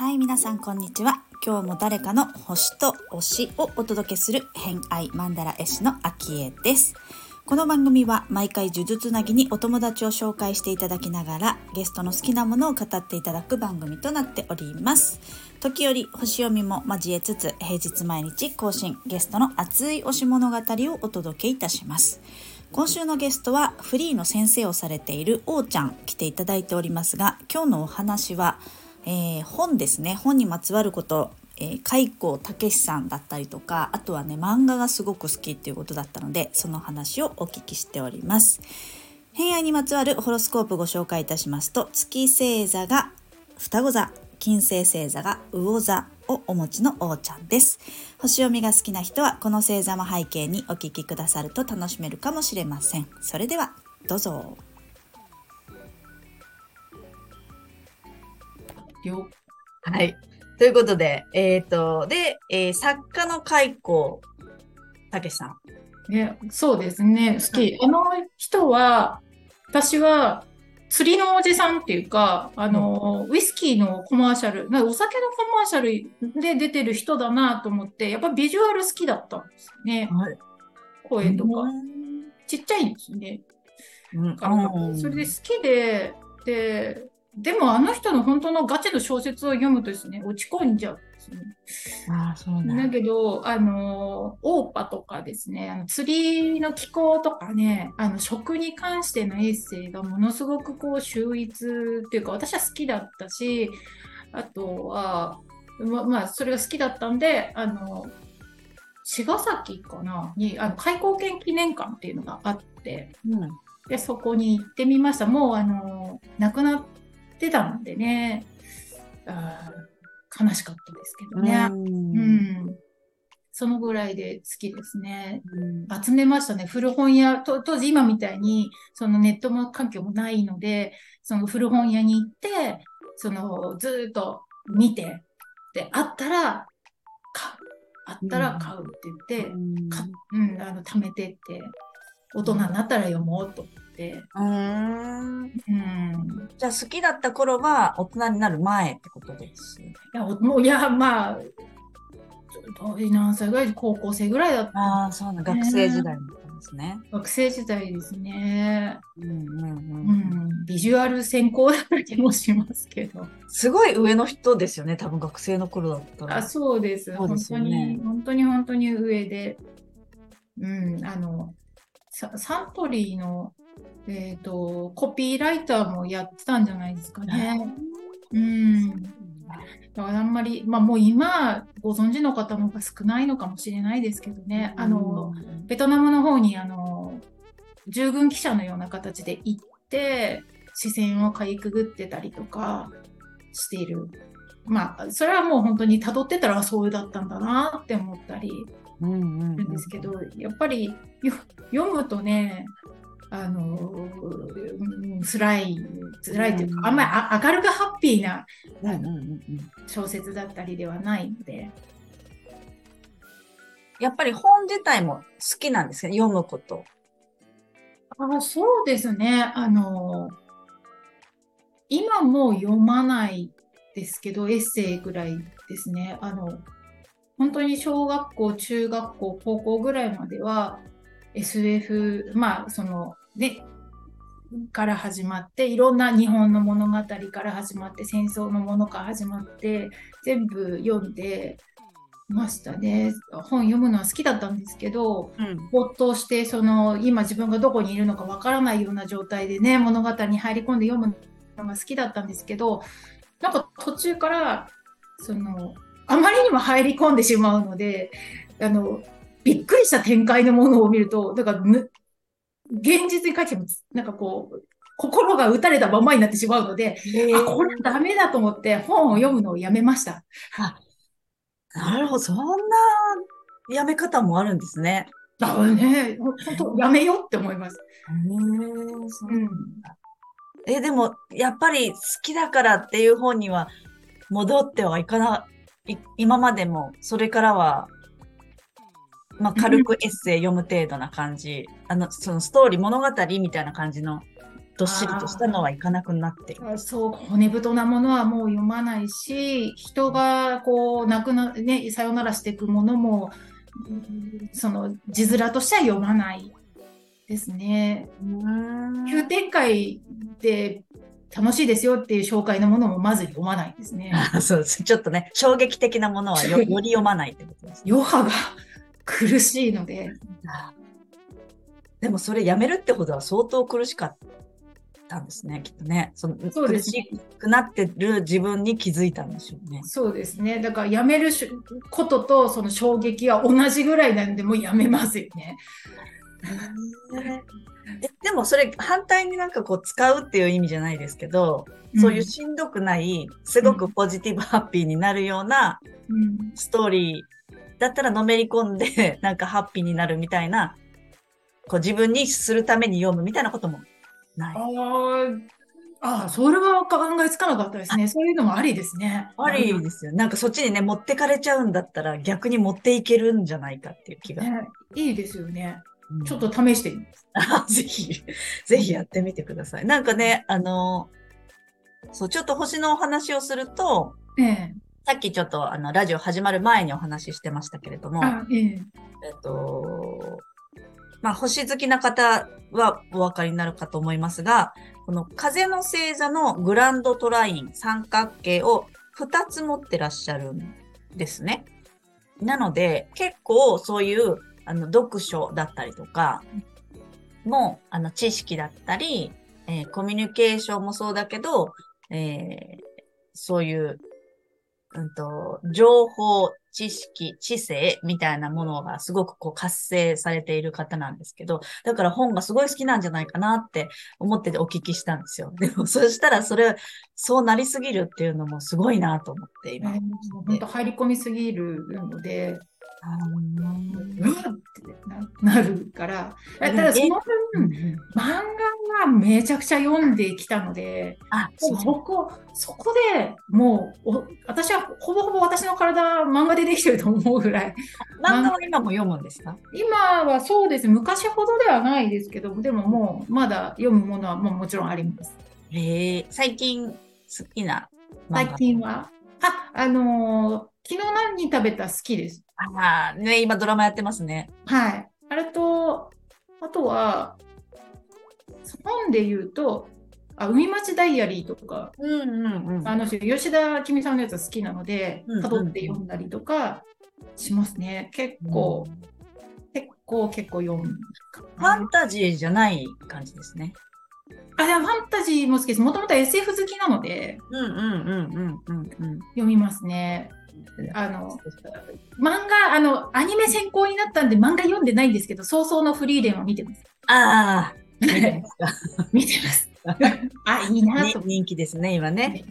はい、皆さんこんにちは。今日も誰かの星と推しをお届けする偏愛マンダラ絵師のアキエです。この番組は毎回呪術つなぎにお友達を紹介していただきながらゲストの好きなものを語っていただく番組となっております。時折星読みも交えつつ平日毎日更新ゲストの熱い推し物語をお届けいたします。今週のゲストはフリーの先生をされているおーちゃん来ていただいておりますが今日のお話はえー本ですね。本にまつわること、えー、海光武さんだったりとかあとはね漫画がすごく好きっていうことだったのでその話をお聞きしております。偏愛にまつわるホロスコープご紹介いたしますと月星座が双子座。金星星座が魚座をお持ちのおーちゃんです星読みが好きな人はこの星座も背景にお聞きくださると楽しめるかもしれませんそれではどうぞ了はい。ということで、えっ、と、で、えー作家の海光武さん。ね、そうですね、好き。あの人は、私は、釣りのおじさんっていうか、あの、ウイスキーのコマーシャル、なんかお酒のコマーシャルで出てる人だなと思って、やっぱビジュアル好きだったんですよね。はい。声とか。ちっちゃいんですよね。うん。それで好きで、で、でもあの人の本当のガチの小説を読むとですね、落ち込んじゃうんですよね。ああ、そうなんだだ。けど、あの、オーパとかですね、あの釣りの気候とかね、あの食に関してのエッセイがものすごくこう秀逸っていうか、私は好きだったし、あとは、ま、まあ、それが好きだったんで、あの、茅ヶ崎かなに、あの、開港研記念館っていうのがあって、うん。で、そこに行ってみました。もう、あの、亡くなってたんでね、あー悲しかったですけどね。うんうん。そのぐらいで好きですね。うん集めましたね。古本屋、と当時今みたいに、そのネットも環境もないので、その古本屋に行って、そのずーっと見て、で、あったら買う。あったら買うって言って、かうん、あの、貯めてって、大人になったら読もうとて、うん。うん。じゃあ好きだった頃は大人になる前ってことです。いや、おもう、いや、まあ、何歳ぐらい高校生ぐらいだったああ、そうなん学生時代だったんですね。学生時代ですね。うんうんう。うんん、ビジュアル専攻だった気もしますけど。すごい上の人ですよね、多分学生の頃だったら。あ、そうです。そうですよ本当ねに、本当に本当に上で。うん、あの、ササントリーの、えっと、コピーライターもやってたんじゃないですかね。うん。だからあんまり、まあもう今ご存知の方の方が少ないのかもしれないですけどね。あの、ベトナムの方にあの従軍記者のような形で行って視線をかいくぐってたりとかしている。まあそれはもう本当に辿ってたらそうだったんだなって思ったりするんですけど、やっぱりよ読むとねあのうん辛い辛いというか、うんあんまりあ明るくハッピーな小説だったりではないので。やっぱり本自体も好きなんですね、読むこと。あ、そうですね。あの、今もう読まないですけど、エッセイぐらいですね。あの、本当に小学校、中学校、高校ぐらいまでは SF、まあ、その、ね、から始まって、いろんな日本の物語から始まって、戦争のものから始まって、全部読んでましたね。本読むのは好きだったんですけど、うん。没頭してその今自分がどこにいるのかわからないような状態でね物語に入り込んで読むのが好きだったんですけどなんか途中からそのあまりにも入り込んでしまうのであのびっくりした展開のものを見るとだからぬ現実に書いてもなんかこう心が打たれたままになってしまうので、あこれダメだと思って本を読むのをやめました。なるほど、そんなやめ方もあるんですね。だからね、本当やめようって思います。へえ、そううんえ、でも、やっぱり好きだからっていう本には戻ってはいかない、今までも、それからはまあ、軽くエッセイ読む程度な感じ、あの、そのストーリー物語みたいな感じの、どっしりとしたのはいかなくなってる。そう、骨太なものはもう読まないし、人がこう、亡くな、ね、さよならしていくものも、うんその、字面としては読まないですね。急展開で楽しいですよっていう紹介のものもまず読まないですね。あ そうです。ちょっとね、衝撃的なものはよ より読まないってことです。余波が苦しいので、でもそれやめるってほどは相当苦しかったんですね、きっとね。そのそうですね苦しくなってる自分に気づいたんでしょうね。そうですね。だからやめるしこととその衝撃は同じぐらいなんで、もうやめますよね。えでもそれ反対になんかこう使うっていう意味じゃないですけど、そういうしんどくない、すごくポジティブハッピーになるようなうんストーリーだったらのめり込んで、なんかハッピーになるみたいな、こう自分にするために読むみたいなこともない。あーあー、それは考えつかなかったですね。そういうのもありですね。ありですよ。なんかそっちにね、持ってかれちゃうんだったら逆に持っていけるんじゃないかっていう気が。ね、いいですよね。うんちょっと試してみます。あぜひ、ぜひやってみてください。なんかね、あの、そう、ちょっと星のお話をすると、ええさっきちょっとあの、ラジオ始まる前にお話ししてましたけれども、ええっと、まあ、星好きな方はお分かりになるかと思いますが、この風の星座のグランドトライン三角形を2つ持ってらっしゃるんですね。なので、結構そういうあの読書だったりとか、もあの知識だったり、えーコミュニケーションもそうだけど、えーそういう、うんと、情報、知識、知性みたいなものがすごくこう活性されている方なんですけど、だから本がすごい好きなんじゃないかなって思っててお聞きしたんですよ。でも、そしたらそれ、そうなりすぎるっていうのもすごいなと思って今。本当入り込みすぎるので、うわっってななるから、ただその分、漫画はめちゃくちゃ読んできたので、あ、そこ、そこでもう、お私はほぼほぼ私の体、漫画でできてると思うぐらい。漫画は今も読むんですか？今はそうです。昔ほどではないですけど、でももう、まだ読むものはもうもちろんあります。へえ、最近好きな漫画最近は？あ、あのー昨日何食べた好きです。ああ、ね、今ドラマやってますね。はい。あれと、あとは、本で言うと、あ海町ダイアリーとか、うんうんうん。あの人、吉田君さんのやつ好きなのでうんうん、たどって読んだりとかしますね。結構、結構、結構読む。ファンタジーじゃない感じですね。あ、でもファンタジーも好きです。もともと SF 好きなので、うんうんうんうんうんうん。読みますね。あの、漫画、あの、アニメ先行になったんで漫画読んでないんですけど、早々のフリーレンは見てます。ああ、見てます。あ、いいなねと。人気ですね、今ね。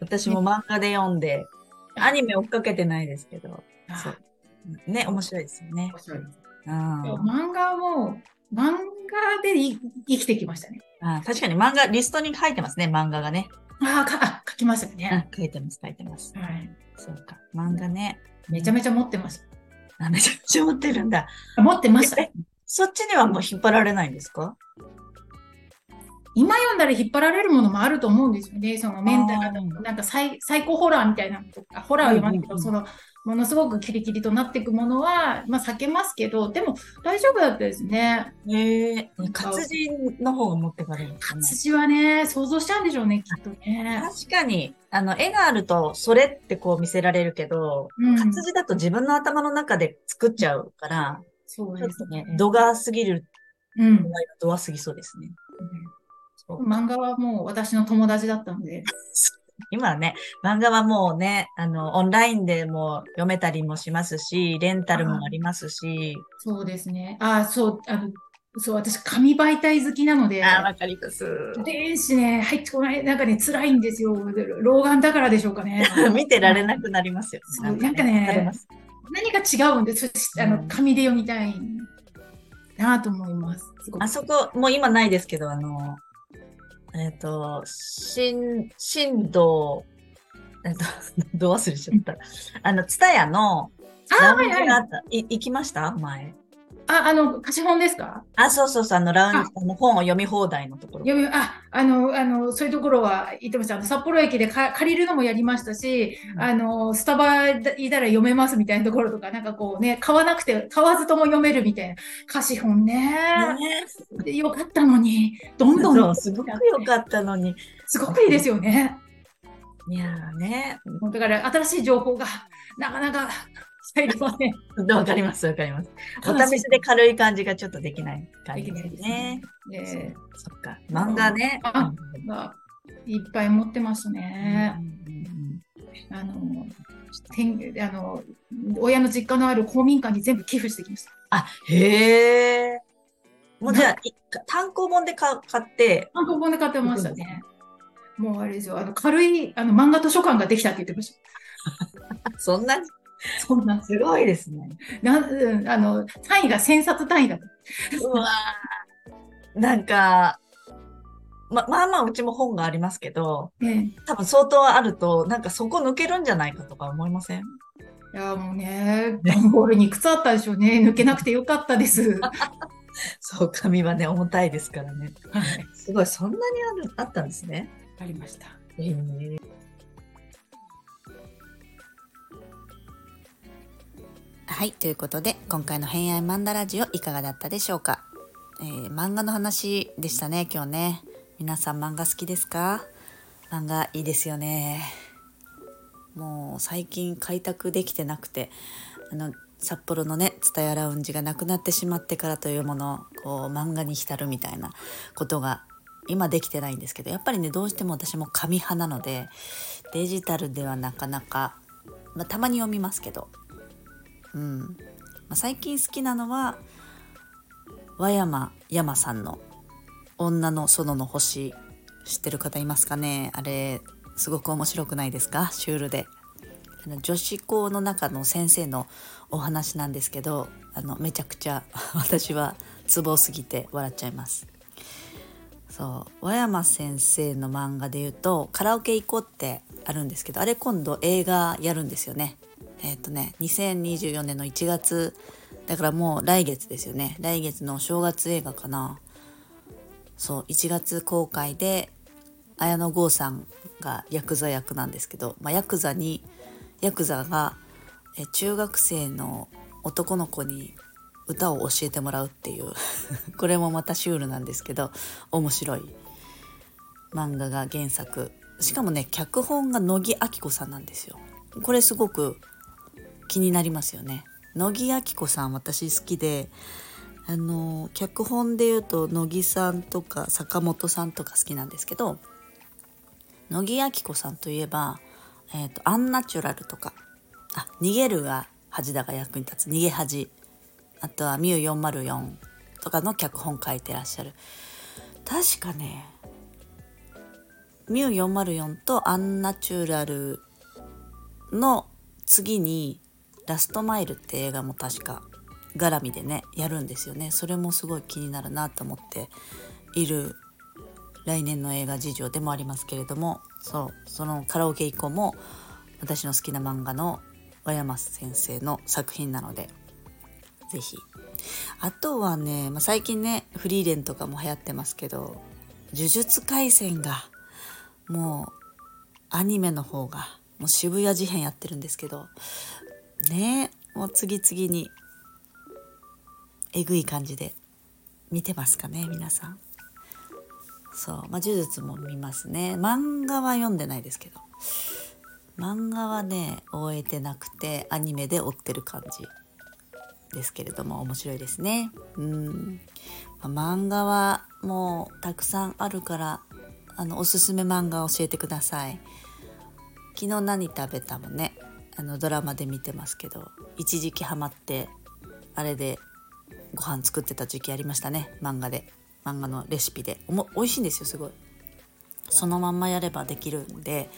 私も漫画で読んで、アニメ追っかけてないですけど、そう。ね、面白いですよね。面白漫画も、漫画でい生きてきましたね。あ確かに漫画、リストに書いてますね、漫画がね。ああ、書きましたうんね。書いてます、書いてます。はい。そうか、漫画ね。めちゃめちゃ持ってましあめちゃめちゃ持ってるんだ。た。持ってました。えそっちにはもう引っ張られないんですか？今読んだら引っ張られるものもあると思うんですよね。そのメンタルあーなんかサイサイコホラーみたいなホラーは読まないけど、その、ものすごくキリキリとなっていくものは、まあ避けますけど、でも大丈夫だったですね。へえ、活字の方が持ってかれるね。活字はね、想像しちゃうんでしょうね、きっとね。確かに、あの、絵があると、それってこう見せられるけど、うん活字だと自分の頭の中で作っちゃうから、そうですね。度が過ぎるうん度は過ぎそうですね。そう漫画はもう私の友達だったので、今はね、漫画はもうね、あの、オンラインでも読めたりもしますし、レンタルもありますし、そうですね。あ、そう、あの、そう、私、紙媒体好きなので、あー、わかります。電子ね、入ってこない、なんかね、辛いんですよ。老眼だからでしょうかね。見てられなくなりますよ。そうなんかね何が違うんですあの、うん紙で読みたいなと思います。あそこ、もう今ないですけど、あの、えっ、と、新、新道、えっ、と、ど忘れしちゃった。あの、ツタヤの、ラウンはいは。い行きました？前。あ、あの、貸本ですか？あ、そうそうそう、あの、ラウンジの本を読み放題のところ。読み、あ、あの、あの、そういうところは行ってました。あの、札幌駅でか借りるのもやりましたし、うんあの、スタバいたら読めますみたいなところとか、なんかこうね、買わなくて、買わずとも読めるみたいな。貸本ね。ねよかったのに、どんどん、すごく良かったのに。すごくいいですよね。いやーね。だから、新しい情報がなかなか入りません。わかります、わかります。お試しで軽い感じがちょっとできない感じですねね。。えそっか。漫画ね。いっぱい持ってますね。あの、天あの、親の実家のある公民館に全部寄付してきました。あ、へえ。もうじゃあ、い単行本で買買って、単行本で買ってましたね。もうあれですよ、あの軽いあの漫画図書館ができたって言ってまし そんなに？た。そんな、すごいですね。なうんあの単位が1000冊単位だった。うわーなんか、ま、まあまあうちも本がありますけど、ね多分相当あると、なんかそこ抜けるんじゃないかとか思いません？いやもうね、段ボールにいくつあったでしょうね。抜けなくてよかったです。そう、紙はね、重たいですからね。はい、すごい、そんなにある、あったんですね。ありました。へえ。はい、ということで今回の偏愛マンダラジオいかがだったでしょうか、えー漫画の話でしたね今日ね。皆さん漫画好きですか？漫画いいですよね。もう最近開拓できてなくてあの札幌のね蔦屋ラウンジがなくなってしまってからというものこう漫画に浸るみたいなことが今できてないんですけどやっぱりねどうしても私も紙派なのでデジタルではなかなか、まあ、たまに読みますけどうん。まあ、最近好きなのは和山山さんの「女の園の星」知ってる方いますかね？あれすごく面白くないですか？シュールで。女子校の中の先生のお話なんですけどあのめちゃくちゃ 私はツボすぎて笑っちゃいます。そう。和山先生の漫画で言うと「カラオケ行こう」ってあるんですけどあれ今度映画やるんですよね。えっ、とね2024年の1月だからもう来月ですよね。来月の正月映画かな。そう1月公開で綾野剛さんがヤクザ役なんですけど、まあ、ヤクザにヤクザがえ中学生の男の子に歌を教えてもらうっていう これもまたシュールなんですけど面白い漫画が原作。しかもね脚本が乃木明子さんなんですよ。これすごく気になりますよね。乃木明子さん私好きであの脚本で言うと乃木さんとか坂本さんとか好きなんですけど乃木明子さんといえば「えーとアンナチュラル」とか「あ逃げるが恥だが役に立つ逃げ恥」あとは「ミュー404」とかの脚本書いてらっしゃる。確かね「ミュー404」と「アンナチュラル」の次に「ラストマイル」って映画も確か絡みでねやるんですよね。それもすごい気になるなと思っている来年の映画事情でもありますけれどもそうそのカラオケ以降も私の好きな漫画の和山先生の作品なのでぜひ。あとはね、まあ、最近ねフリーレンとかも流行ってますけど呪術廻戦がもうアニメの方がもう渋谷事変やってるんですけどねもう次々にえぐい感じで見てますかね皆さん。そうまあ呪術も見ますね。漫画は読んでないですけど。漫画はね終えてなくてアニメで追ってる感じですけれども面白いですね。うん、まあ漫画はもうたくさんあるからあのおすすめ漫画教えてください。昨日何食べたもね。あのドラマで見てますけど一時期ハマってあれでご飯作ってた時期ありましたね。漫画で。漫画のレシピで。おも美味しいんですよすごい。そのまんまやればできるんで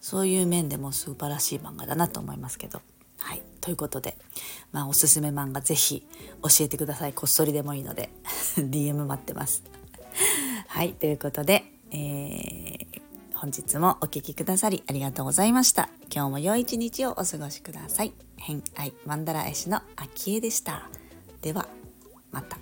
そういう面でも素晴らしい漫画だなと思いますけど。はい。ということでまあおすすめ漫画ぜひ教えてください。こっそりでもいいので。DM 待ってます。はい。ということで、えー本日もお聴きくださりありがとうございました。今日も良い一日をお過ごしください。偏愛マンダラ絵師のあきえでした。ではまた。